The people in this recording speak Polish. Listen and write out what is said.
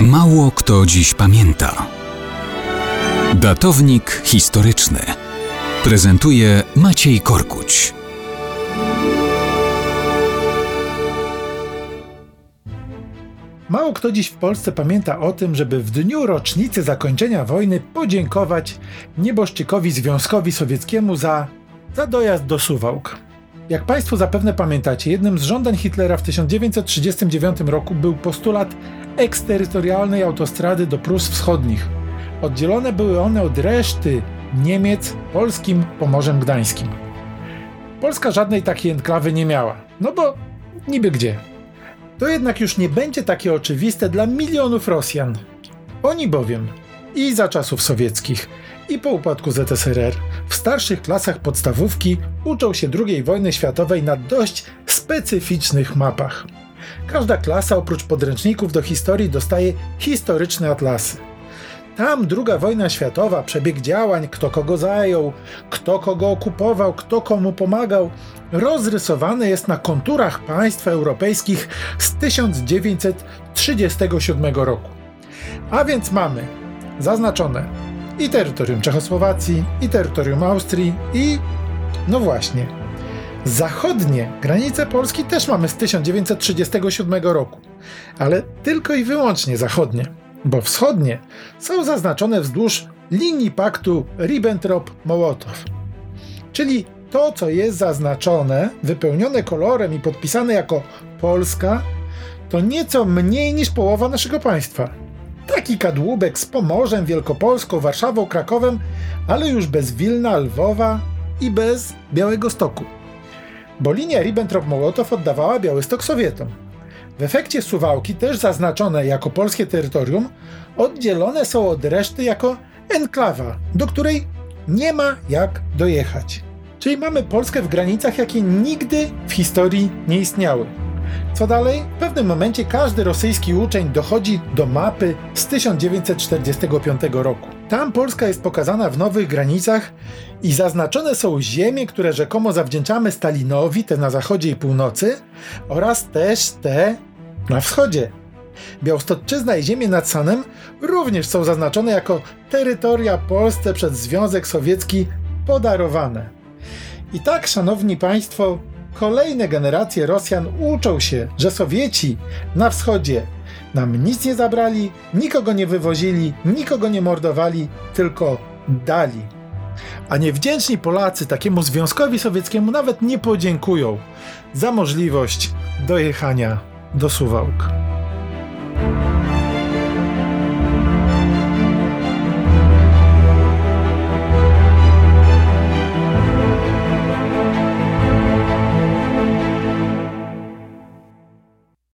Mało kto dziś pamięta. Datownik historyczny prezentuje Maciej Korkuć. Mało kto dziś w Polsce pamięta o tym, żeby w dniu rocznicy zakończenia wojny podziękować nieboszczykowi Związkowi Sowieckiemu za, za dojazd do Suwałk. Jak Państwo zapewne pamiętacie, jednym z żądań Hitlera w 1939 roku był postulat eksterytorialnej autostrady do Prus Wschodnich. Oddzielone były one od reszty Niemiec polskim Pomorzem Gdańskim. Polska żadnej takiej enklawy nie miała, no bo niby gdzie. To jednak już nie będzie takie oczywiste dla milionów Rosjan. Oni bowiem i za czasów sowieckich, i po upadku ZSRR w starszych klasach podstawówki uczą się II wojny światowej na dość specyficznych mapach. Każda klasa oprócz podręczników do historii dostaje historyczne atlasy. Tam II wojna światowa, przebieg działań, kto kogo zajął, kto kogo okupował, kto komu pomagał, rozrysowany jest na konturach państw europejskich z 1937 roku. A więc mamy zaznaczone i terytorium Czechosłowacji, i terytorium Austrii, i no właśnie, zachodnie granice Polski też mamy z 1937 roku, ale tylko i wyłącznie zachodnie, bo wschodnie są zaznaczone wzdłuż linii paktu Ribbentrop-Mołotow. Czyli to, co jest zaznaczone, wypełnione kolorem i podpisane jako Polska, to nieco mniej niż połowa naszego państwa. Taki kadłubek z Pomorzem, Wielkopolską, Warszawą, Krakowem, ale już bez Wilna, Lwowa i bez Białego Stoku. Bo linia Ribbentrop-Mołotow oddawała Białystok Sowietom. W efekcie Suwałki, też zaznaczone jako polskie terytorium, oddzielone są od reszty jako enklawa, do której nie ma jak dojechać. Czyli mamy Polskę w granicach, jakie nigdy w historii nie istniały. Co dalej? W pewnym momencie każdy rosyjski uczeń dochodzi do mapy z 1945 roku. Tam Polska jest pokazana w nowych granicach i zaznaczone są ziemie, które rzekomo zawdzięczamy Stalinowi, te na zachodzie i północy, oraz też te na wschodzie. Białostocczyzna i ziemie nad Sanem również są zaznaczone jako terytoria Polsce przez Związek Sowiecki podarowane. I tak, szanowni państwo, kolejne generacje Rosjan uczą się, że Sowieci na wschodzie nam nic nie zabrali, nikogo nie wywozili, nikogo nie mordowali, tylko dali. A niewdzięczni Polacy takiemu Związkowi Sowieckiemu nawet nie podziękują za możliwość dojechania do Suwałk.